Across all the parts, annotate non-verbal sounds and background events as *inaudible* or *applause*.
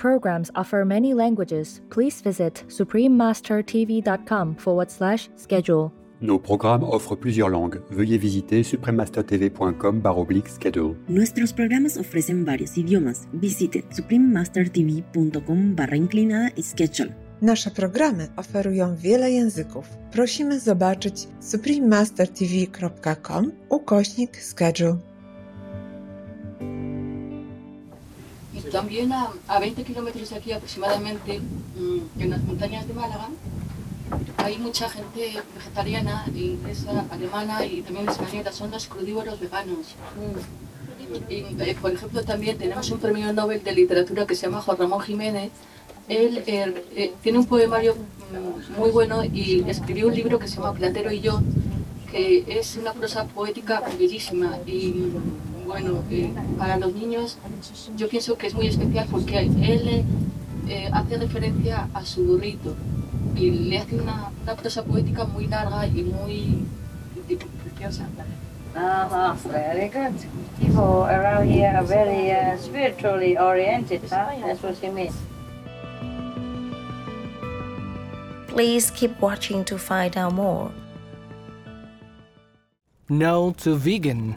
Programs offer many languages. Please visit suprememastertv.com forward slash schedule. Nos programmes offrent plusieurs langues. Veuillez visiter suprememastertv.com schedule. Nuestros programas ofrecen varios idiomas. Visite suprememastertv.com barra inclinada schedule. Nasze programy oferują wiele języków. Prosimy zobaczyć suprememastertv.com ukośnik schedule. También a, a 20 kilómetros de aquí aproximadamente, mm, en las montañas de Málaga, hay mucha gente vegetariana, inglesa, alemana y también española, son los crudívoros veganos. Y, eh, por ejemplo, también tenemos un premio Nobel de literatura que se llama Juan Ramón Jiménez. Él eh, eh, tiene un poemario mm, muy bueno y escribió un libro que se llama Platero y yo, que es una prosa poética bellísima y bueno, eh, para los niños yo pienso que es muy especial porque él eh, hace referencia a su burrito y le hace una, una prosa poética muy larga y muy preciosa. Uh-huh, very good. People around here are very uh, spiritually oriented, huh? That's what he means. Please keep watching to find out more. No to vegan.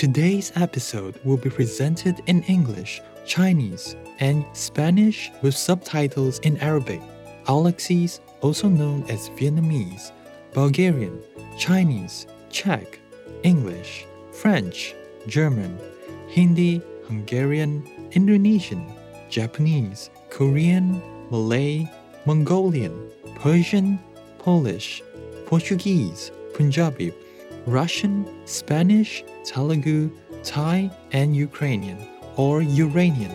Today's episode will be presented in English, Chinese, and Spanish with subtitles in Arabic. Aulacese, also known as Vietnamese, Bulgarian, Chinese, Czech, English, French, German, Hindi, Hungarian, Indonesian, Japanese, Korean, Malay, Mongolian, Persian, Polish, Portuguese, Punjabi, Russian, Spanish, Telugu, Thai, and Ukrainian, or Uranian.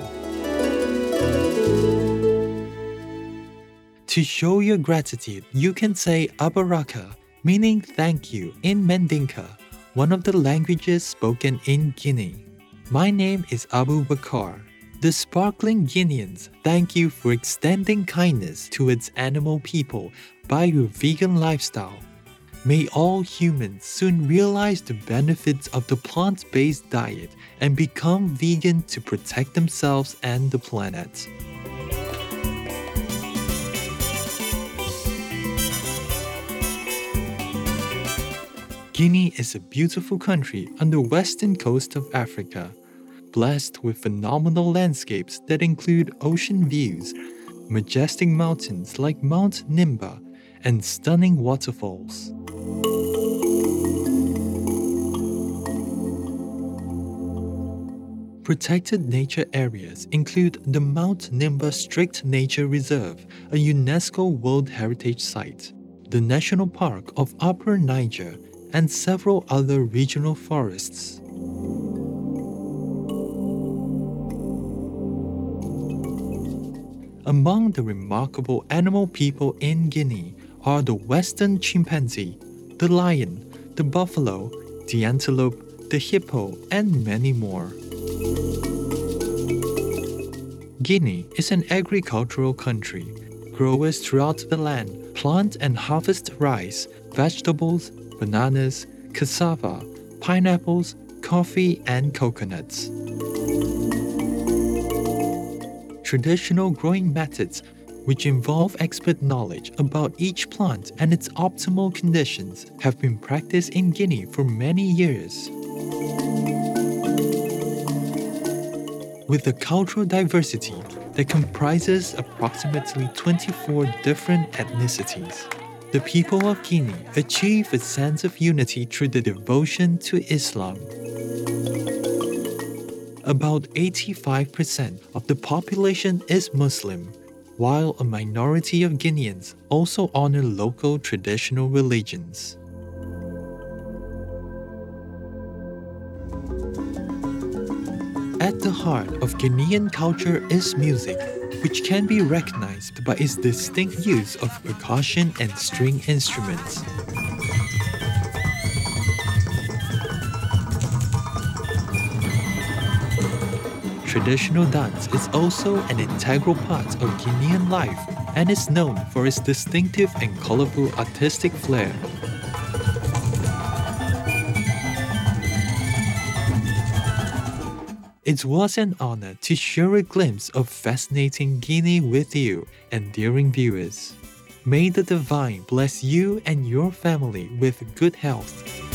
To show your gratitude, you can say Abaraka, meaning thank you, in Mandinka, one of the languages spoken in Guinea. My name is Abu Bakar. The sparkling Guineans thank you for extending kindness towards animal people by your vegan lifestyle. May all humans soon realize the benefits of the plant based diet and become vegan to protect themselves and the planet. Guinea is a beautiful country on the western coast of Africa, blessed with phenomenal landscapes that include ocean views, majestic mountains like Mount Nimba, and stunning waterfalls. Protected nature areas include the Mount Nimba Strict Nature Reserve, a UNESCO World Heritage Site, the National Park of Upper Niger, and several other regional forests. Among the remarkable animal people in Guinea are the western chimpanzee, the lion, the buffalo, the antelope, the hippo, and many more. Guinea is an agricultural country. Growers throughout the land plant and harvest rice, vegetables, bananas, cassava, pineapples, coffee, and coconuts. traditional growing methods which involve expert knowledge about each plant and its optimal conditions, have been practiced in Guinea for many years. With a cultural diversity that comprises approximately 24 different ethnicities, the people of Guinea achieve a sense of unity through the devotion to Islam. About 85% of the population is Muslim, while a minority of Guineans also honor local traditional religions. At the heart of Guinean culture is music, which can be recognized by its distinct use of percussion and string instruments. Traditional dance is also an integral part of Guinean life and is known for its distinctive and colorful artistic flair. It was an honor to share a glimpse of fascinating Guinea with you, and endearing viewers. May the divine bless you and your family with good health.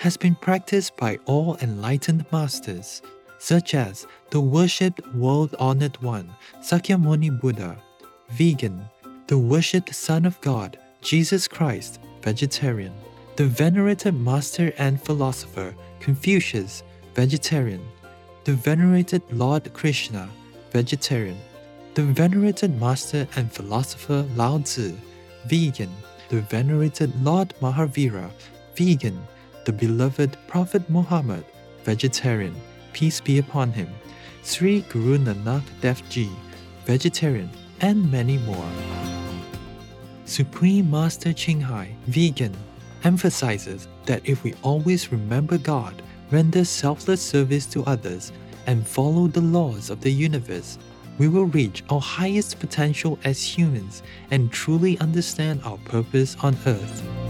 has been practiced by all enlightened masters, such as the worshipped world honored one, Sakyamuni Buddha, vegan, the worshipped Son of God, Jesus Christ, vegetarian, the venerated master and philosopher, Confucius, vegetarian, the venerated Lord Krishna, vegetarian, the venerated master and philosopher Lao Tzu, vegan, the venerated Lord Mahavira, vegan, the beloved Prophet Muhammad, vegetarian, peace be upon him, Sri Guru Nanak Dev Ji, vegetarian, and many more. Supreme Master Ching Hai, vegan, emphasizes that if we always remember God, render selfless service to others, and follow the laws of the universe, we will reach our highest potential as humans and truly understand our purpose on earth.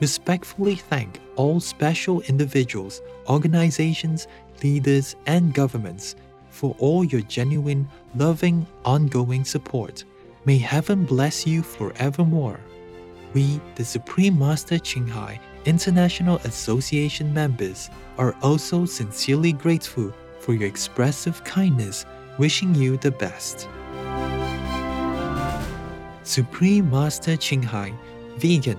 respectfully thank all special individuals, organizations, leaders, and governments for all your genuine, loving, ongoing support. May heaven bless you forevermore. We, the Supreme Master Ching Hai International Association members, are also sincerely grateful for your expressive kindness, wishing you the best. Supreme Master Ching Hai, vegan,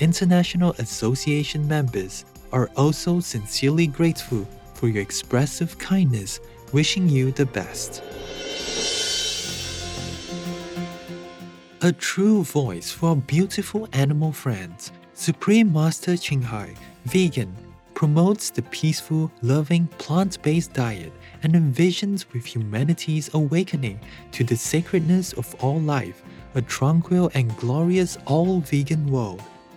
International Association members, are also sincerely grateful for your expressive kindness, wishing you the best. A true voice for beautiful animal friends, Supreme Master Ching Hai, vegan, promotes the peaceful, loving, plant based diet and envisions with humanity's awakening to the sacredness of all life, a tranquil and glorious all vegan world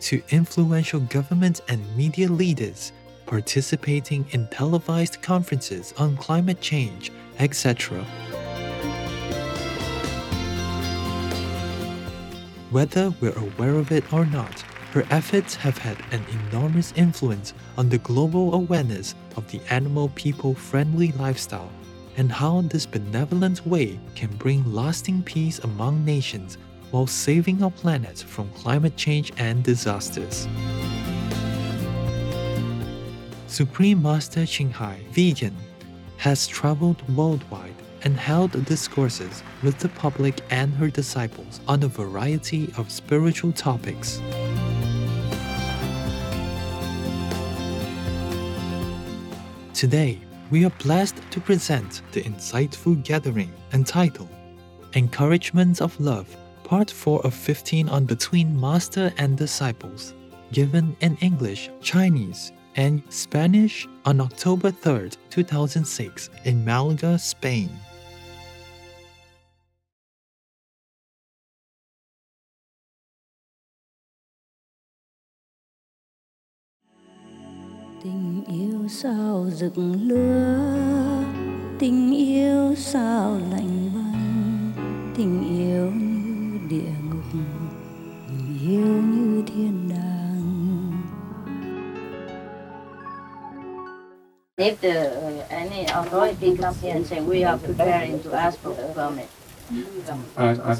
to influential government and media leaders, participating in televised conferences on climate change, etc. Whether we're aware of it or not, her efforts have had an enormous influence on the global awareness of the animal people friendly lifestyle and how this benevolent way can bring lasting peace among nations while saving our planet from climate change and disasters. Supreme Master Ching Hai, vegan, has traveled worldwide and held discourses with the public and her disciples on a variety of spiritual topics. Today, we are blessed to present the insightful gathering entitled Encouragements of Love, Part 4 of 15 on Between Master and Disciples, given in English, Chinese, and Spanish on October 3, 2006, in Malaga, Spain. tình yêu sao rực lửa tình yêu sao lạnh địa ngục If the, uh, any authority comes here and say we are preparing to ask for a permit. Ah, ah,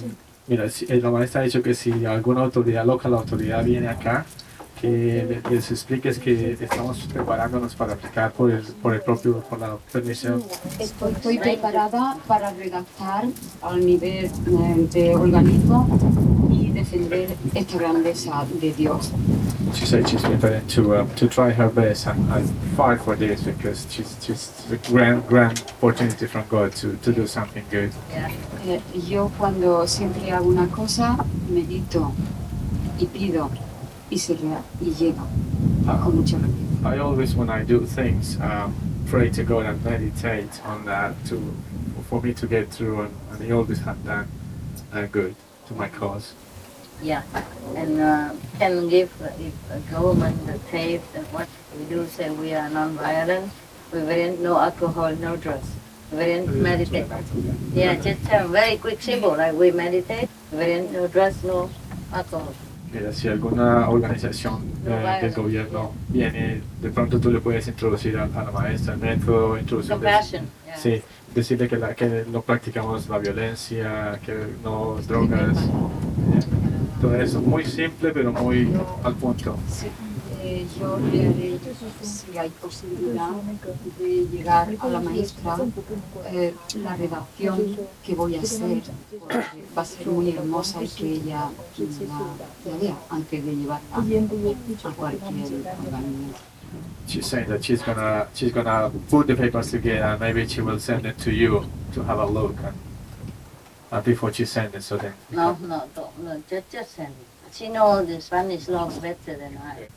ha dicho que si alguna autoridad local, autoridad viene acá, que le- les expliques que estamos preparándonos para aplicar por el, por el propio, por la permisión. Estoy, estoy preparada para redactar al nivel eh, de organismo y defender esta grandeza de Dios. She said she's prepared to uh, to try her best and, and fight for this because she's she's a grand grand opportunity from God to, to do something good. Eh, yo cuando siempre hago una cosa, medito y pido y se rea- y llega con mucha rapidez. I always, when I do things, um, pray to God and meditate on that to for me to get through, and, and He always has done uh, good to my cause. Yeah, and uh, can give uh, if a government the tape and what we do say we are non-violent. We very no alcohol, no drugs. We very meditate. Yeah, just a very quick symbol like we meditate. Very no drugs, no alcohol. Mira, si alguna organización eh, del gobierno viene, de pronto tú le puedes introducir a, a la maestra el método, introducir. Yeah. Sí, decirle que, la, que no practicamos la violencia, que no drogas, eh, todo eso. Muy simple, pero muy al punto. Eh, yo le haré, si hay posibilidad de llegar a la maestra, eh, la redacción que voy a hacer porque va a ser muy hermosa y que ella la, la vea antes de llevar a, a cualquier organismo. She's saying that she's gonna she's gonna put the papers together and maybe she will send it to you to have a look and, and before she sends it so then No, no, don't, no, just, just send it. She knows the Spanish law better than I.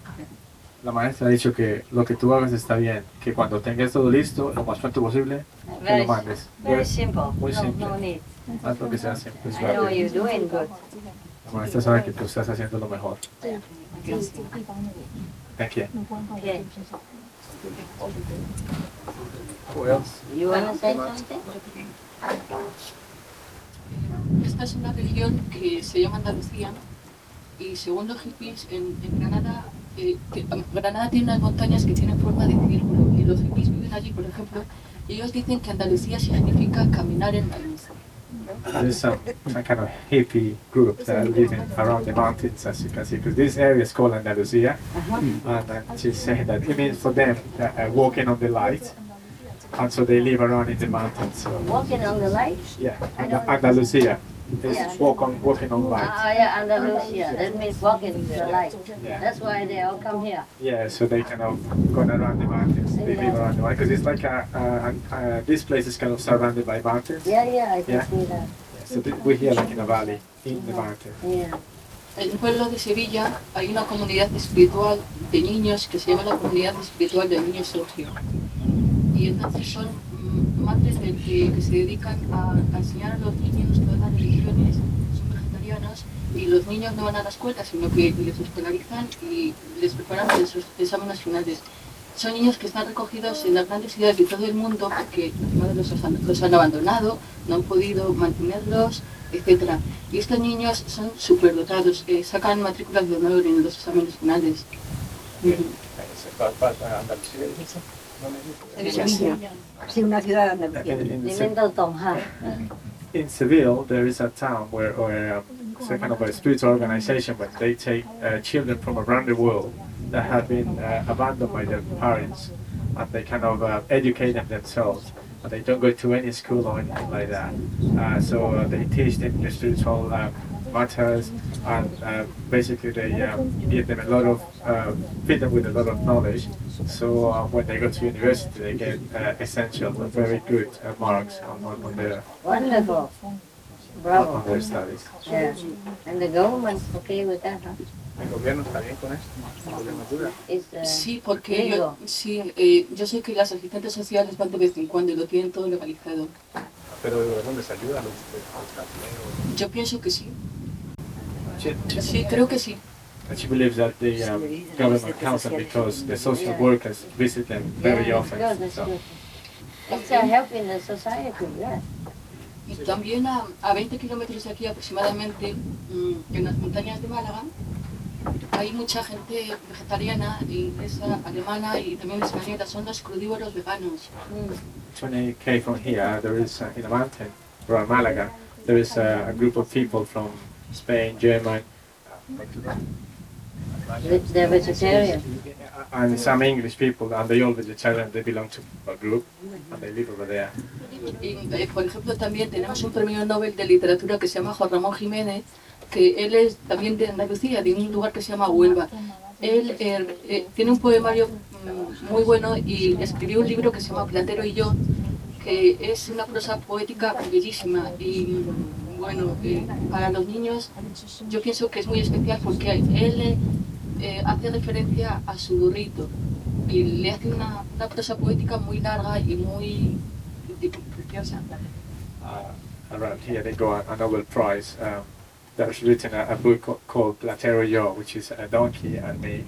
La maestra ha dicho que lo que tú hagas está bien, que cuando tengas todo listo, lo más pronto posible, que Very, lo mandes. very simple. Muy no, simple. no need. Haz lo que sea simple. I know you're doing good. La maestra sabe que tú estás haciendo lo mejor. Thank you. Okay. Who else? You wanna say something? Esta es una región que se llama Andalucía y según los hippies en, en Granada, eh, que- Granada tiene unas montañas que tienen forma de círculo y los hippies viven allí, por ejemplo, y ellos dicen que Andalucía significa caminar en la luz. There's some, some kind of hippie group that are living around the mountains, as you can see, because this area is called Andalusia. And uh, she's saying that it means for them uh, uh, walking on the light, and so they live around in the mountains. So, Walking on the light? yeah, I Andalusia. They Yeah. walk on, walking on light. Ah, yeah, Andalusia. That means walking in the light. Yeah. That's why they all come here. Yeah, so they kind of go around the mountains. They live around the mountains because it's like a, uh, uh, this place is kind of surrounded by mountains. Yeah, yeah, I can Yeah. see that. So th- we're here like in a valley in the mountain. Yeah. En un pueblo de Sevilla hay una comunidad espiritual de niños que se llama la comunidad espiritual del niño Sergio. Y entonces son madres que, se dedican a, enseñar a los niños todas las religiones, son vegetarianos, y los niños no van a la escuela, sino que les escolarizan y les preparan para sus exámenes finales. Son niños que están recogidos en las grandes ciudades de todo el mundo porque los padres los han, los han abandonado, no han podido mantenerlos, etc. Y estos niños son superdotados, eh, sacan matrículas de honor en los exámenes finales. Sí, una ciudad de Andalucía. En- en- Viven. In Seville, there is a town where, where um, it's a kind of a spiritual organization, but they take uh, children from around the world that have been uh, abandoned by their parents, and they kind of uh, educate them themselves. And they don't go to any school or anything like that. Uh, so uh, they teach them the spiritual matters, and uh, basically they um, give them a lot of, uh, feed them with a lot of knowledge. So uh, when they go to university, they get uh, essential, and very good uh, marks on, on, on their Wonderful. Bravo. on their studies. Yeah. And the government's okay with that, huh? ¿El gobierno está bien con esto? ¿El gobierno ayuda? It's, uh, Sí, porque yo, legal. sí, eh, yo sé que las asistentes sociales van de vez en cuando y lo tienen todo legalizado. Pero el gobierno les ayuda a los, a los casineros. Yo pienso que sí. She, Sí, creo que sí. and she believes that the um, government helps them because the social workers visit them very Yeah, often. So. It's a help in the society, yeah. Y también a, a 20 kilómetros de aquí aproximadamente, mm, en las montañas de Málaga, hay mucha gente vegetariana, inglesa, alemana y también española, son los crudívoros veganos. 20k from here, there is uh, in a mountain around Malaga, there is uh, a group of people from Spain, Germany, They're vegetarian. and some English people, and they all vegetarian. They belong to a group, and they live over there. Y, eh, por ejemplo, también tenemos un premio Nobel de literatura que se llama Juan Ramón Jiménez, que él es también de Andalucía, de un lugar que se llama Huelva. Él eh, eh, tiene un poemario mm, muy bueno y escribió un libro que se llama Platero y yo, que es una prosa poética bellísima y bueno, eh, para los niños yo pienso que es muy especial porque él eh, hace referencia a su burrito y le hace una, una prosa poética muy larga y muy preciosa. uh, around here they got a, Nobel Prize um, that was written a, a book called Platero Yo, which is a donkey and me.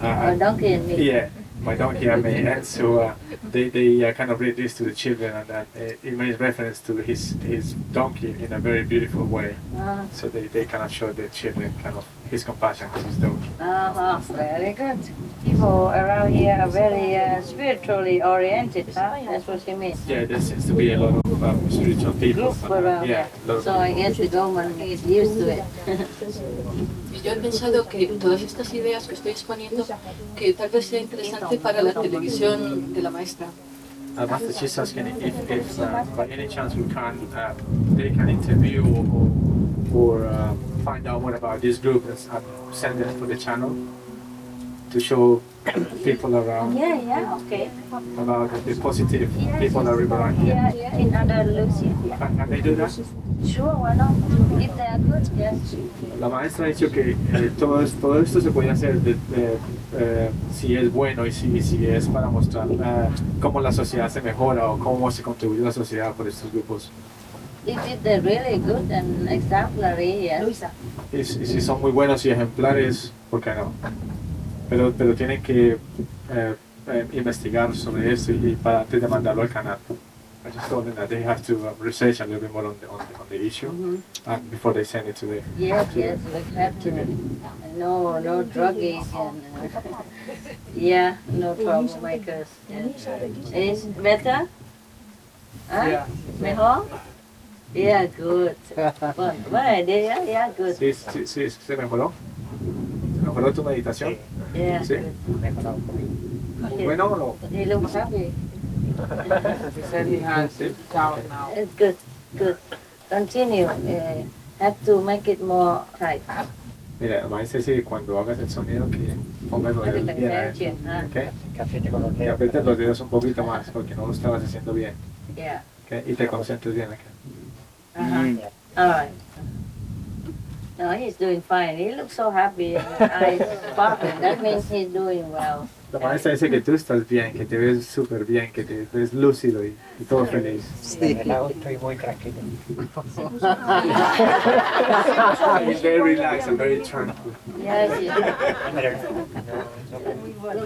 Uh, A donkey and me. Yeah, my donkey and me. And so uh, they, they uh, kind of read this to the children and uh, it makes reference to his, his donkey in a very beautiful way. Ah. So they, they kind of show the children kind of his compassion to his donkey. Uh-huh, very good. People around here are very uh, spiritually oriented, huh? That's what you mean. Yeah, there seems to be a lot of um, spiritual people. Group around yeah, here. a lot of So I guess the government is used to it. *laughs* Yo he pensado que todas estas ideas que estoy exponiendo, que tal vez sea interesante para la televisión de la maestra. Uh, Master, she's asking if, if uh, uh, they can interview or, or uh, find out to the channel to show people around Yeah, yeah, okay. about the positive people that are around here. Yeah, yeah, in Andalusia. Yeah. Can, can they do that? Sure, why not? If they are good, yes. La maestra ha dicho que eh, todo, todo esto se puede hacer de, de- eh, si es bueno y si, si es para mostrar eh, cómo la sociedad se mejora o cómo se contribuye a la sociedad por estos grupos. It is the really good and exemplary, yes. Y, si y si son muy buenos y ejemplares, ¿por qué no? Pero, pero tienen que eh, eh, investigar sobre esto y, y para antes de mandarlo al canal. I just told them that they have to uh, research a little bit more on the, on the, on the issue uh, before they send it to the. Yes, to yes, the- we have to. No, no druggies and, uh, *laughs* yeah, no troublemakers. Yeah. Is better? Huh? Yeah. Mejor? Yeah, good. Well, yeah, yeah, good. Sí, sí, sí, se mejoró. ¿Se mejoró tu meditación? Yeah, Sí. Bueno o no? He looks happy. He said he has now. It's good, good. Continue. Uh, have to make it more tight. Mira, el maestro dice que cuando hagas el sonido que pongas los dedos bien adentro. Ah, ¿ok? Que aprietes los dedos un poquito más porque no lo estabas haciendo bien. Yeah. ¿ok? Y te concentres bien acá. Uh-huh. All right. No, he's doing fine. He looks so happy and his *laughs* eyes sparkling. That means he's doing well. La maestra dice que tú estás bien, que te ves súper bien, que te ves lúcido y, y todo feliz. Sí, estoy muy tranquilo. *laughs* He's very relaxed and very tranquil. Yes, yes.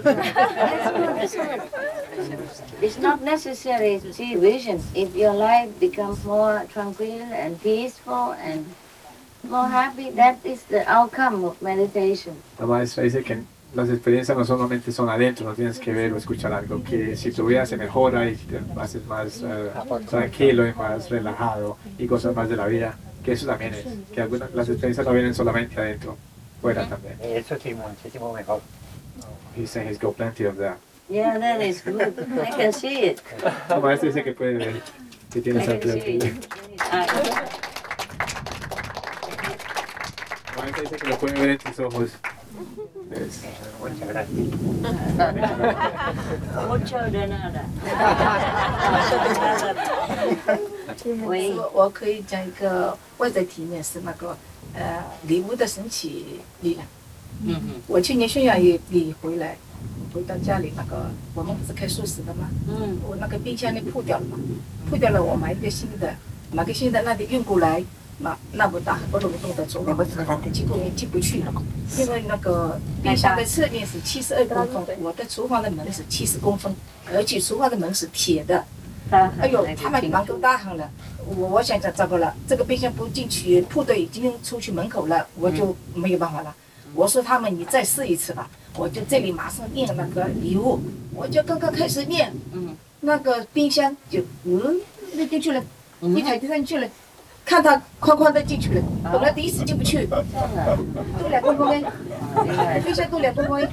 *laughs* It's not necessary to see visions. If your life becomes more tranquil and peaceful and more happy, that is the outcome of meditation. La maestra dice que las experiencias no solamente son adentro, no tienes que ver o escuchar algo, que si tu vida se mejora y te haces más eh, tranquilo y más relajado y cosas más de la vida, que eso también es, que algunas, las experiencias no vienen solamente adentro, fuera también. Eso sí, muchísimo mejor. He's saying he's got plenty of that. Yeah, that is good. I can see it. La maestra dice que puede ver, que tiene esa dice que lo puede ver en tus ojos. Es- Muchas gracias. Mucho de nada. 喂我我可以讲一个外在体验是那个呃礼物的神奇力量。嗯我去年宣扬也也回来，回到家里那个我们不是开素食的嘛，嗯，我那个冰箱里破掉了嘛，破掉了我买一个新的，买个新的那里运过来，那那么大很不容易动得着，结果也进不去了，因为那个冰箱的侧面是七十二公分，我的厨房的门是七十公分，而且厨房的门是铁的。哎呦，他们忙够大行了。我我想想，糟糕了，这个冰箱不进去，铺的已经出去门口了，我就没有办法了。我说他们，你再试一次吧。我就这里马上念那个礼物，我就刚刚开始念，嗯，那个冰箱就嗯那进去了，一台就上去了，看它哐哐的进去了，本来第一次进不去，多两公分哎，冰箱多两公分，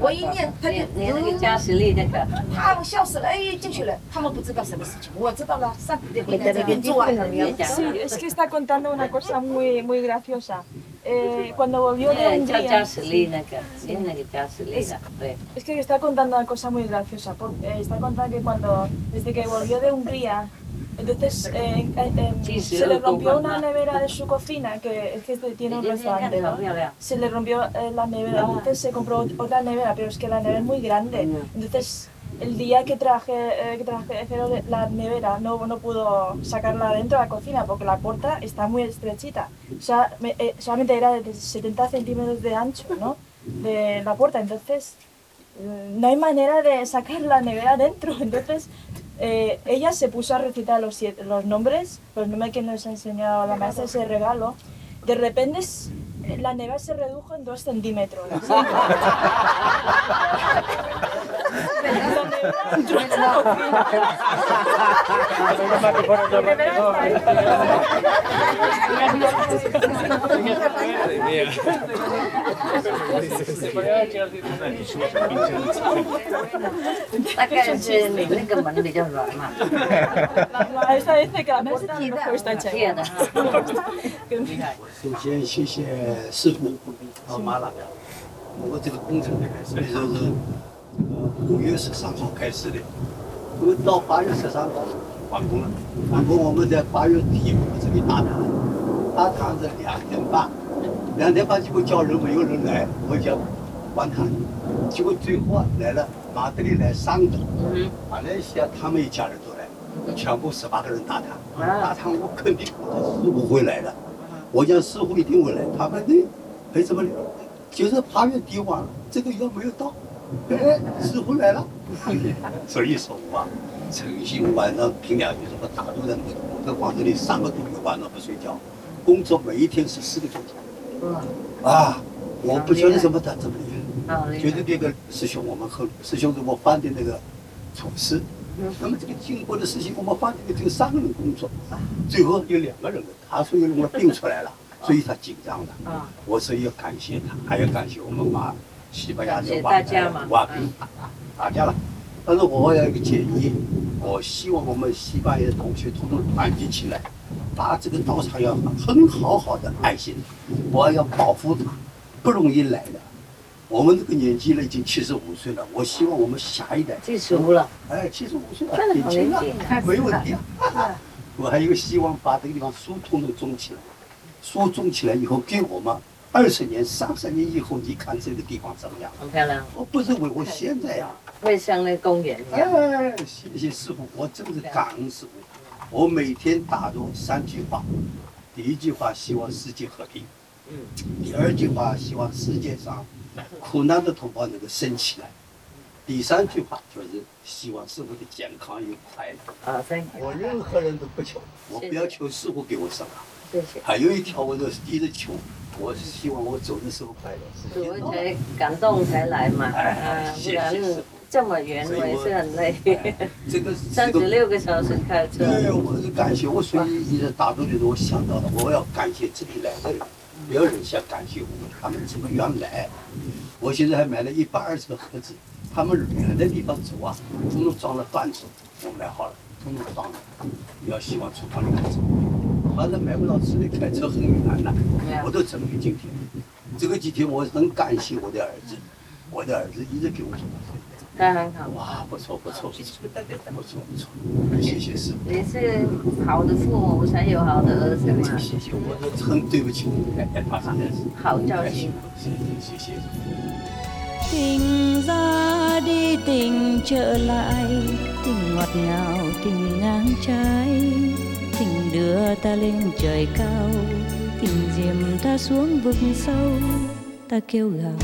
我一念他就你那个加实力那个，他们笑死了，哎，进去了，他们不知道什么事情，我知道了，上帝的回来这边做啊， Sí, es que está contando una cosa muy, muy graciosa. Eh, cuando volvió de 哎，叫 Hungría, 加实力那个，是那个加实力的，对。 es que está contando una cosa muy graciosa. por- eh, está contando que cuando, desde que volvió de Hungría, entonces eh, eh, eh, Sí, sí, se le rompió una nevera de su cocina, que es que tiene un restaurante. Se le rompió eh, la nevera, entonces se compró otra nevera, pero es que la nevera es muy grande. Entonces, el día que traje, eh, que traje la nevera, no, no pudo sacarla dentro de la cocina porque la puerta está muy estrechita. O sea, me- eh, solamente era de 70 centímetros de ancho, ¿no? De la puerta. Entonces, eh, no hay manera de sacar la nevera dentro. *laughs* Entonces, eh, ella se puso a recitar los, nombres, los nombres que nos ha enseñado la maestra ese regalo. De repente la nevera se redujo en dos centímetros. *laughs* 那比较软嘛。是的。首先谢谢师傅和马老，我这个工程就开。呃五月十三号开始的，我们到八月十三号完工了。完工我们在八月底我这里打坛，打探是两点半，两点半结果叫人没有人来，我就关坛。结果最后啊来了马德里来三个，马来西亚他们一家人都来，全部十八个人打探，打探我肯定我师傅会来的，我讲师傅一定会来，他们那没什么？呢？就是八月底完了，这个药没有到，哎，师傅来了，*laughs* 所以说我啊，诚心晚上凭良心说，我大陆人我在广州里三个多月晚上不睡觉，工作每一天是四个钟头，啊，我不晓得怎么他这么厉害，觉得这个师兄，我们和师兄是我翻的那个厨师。那么这个经过的事情，我们发这个只有三个人工作，最后有两个人，他说有我病出来了，所以他紧张的。我说要感谢他，还要感谢我们马西班牙的瓦瓦兵大家了。但是我有一个建议，我希望我们西班牙的同学统统团结起来，把这个道场要很好好的爱惜它，我要保护它，不容易来的。我们这个年纪了，已经七十五岁了。我希望我们下一代七十五了，哎，七十五岁年轻了，没问题啊。我还有希望把这个地方疏通的种起来，疏种起来以后，给我们二十年、三十年以后，你看这个地方怎么样？很漂亮，我不认为我现在呀、会像那公园一样。哎，谢谢师傅，我真是感恩师傅。我每天打入三句话，第一句话希望世界和平，嗯，第二句话希望世界上苦难的同胞能够升起来，第三句话就是希望师傅的健康与快乐。啊 you 我任何人都不求，我不要求师傅给我什么。谢谢。还有一条，我就是一直求，我是希望我走的时候快乐。所以才感动才来嘛，啊，不然这么远我也是很累。这个 *laughs* 三十六个小时开车。对，我是感谢我，所以一直打住就是我想到了，我要感谢这里来的人，没有人想感谢我们，他们这么远来。我现在还买了一百二十个盒子，他们远的地方走啊，统统装了饭子，我买好了，统统装了。要希望厨房里开车，反正买不到吃的，开车很远的，我都准备今天。这个几天我很感谢我的儿子，我的儿子一直给我做。他很好。哇，不错不错不错，不错不错，谢谢师傅。也是好的父母才有好的儿子嘛。谢谢，我很对不起好教训。谢谢谢谢。tình ra đi tình trở lại tình ngọt ngào tình ngang trái tình đưa ta lên trời cao tình diệm ta xuống vực sâu ta kêu gào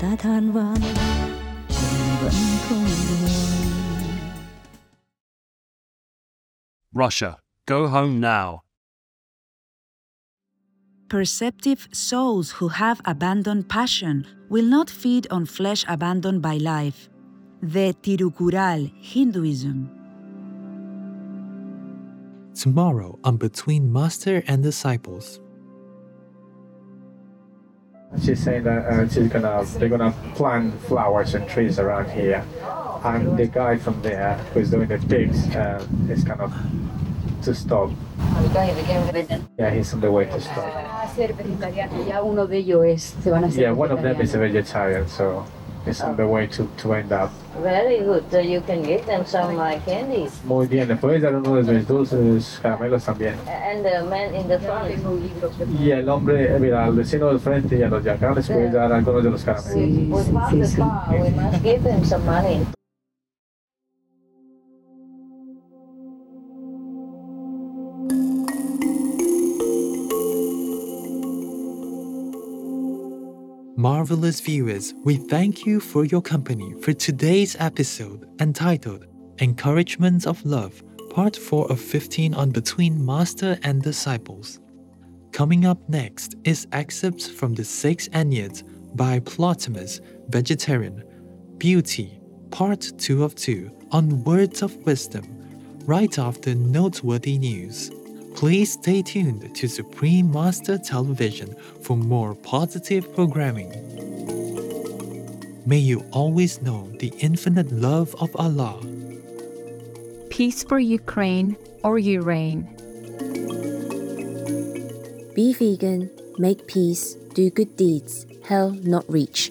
ta than van tình vẫn không buồn Russia, go home now. Perceptive souls who have abandoned passion will not feed on flesh abandoned by life. The Tirukural Hinduism. Tomorrow on Between Master and Disciples. She's saying that uh, she's gonna they're gonna plant flowers and trees around here, and the guy from there who's doing the pigs uh, is kind of to stop. Yeah, he's on the way to stop. a ser vegetariano. Ya uno de ellos es, se van a hacer Yeah, one of them is a vegetarian, so it's on the way to, to end up. Very good. So you can give them some uh, candies. Muy bien, le puedes dar uno de mis dulces caramelos también. And the man in the front. Y el hombre, eh, mira, al vecino del frente y a los de acá les puedes dar algunos de los caramelos. We the car. We must give them some money. Marvelous viewers, we thank you for your company for today's episode entitled Encouragements of Love, Part 4 of 15 on Between Master and Disciples. Coming up next is excerpts from the six Enneads by Plotinus, Vegetarian, Beauty, Part 2 of 2 on Words of Wisdom, right after noteworthy news. Please stay tuned to Supreme Master Television for more positive programming. May you always know the infinite love of Allah. Peace for Ukraine or you reign. Be vegan, make peace, do good deeds, hell not reach.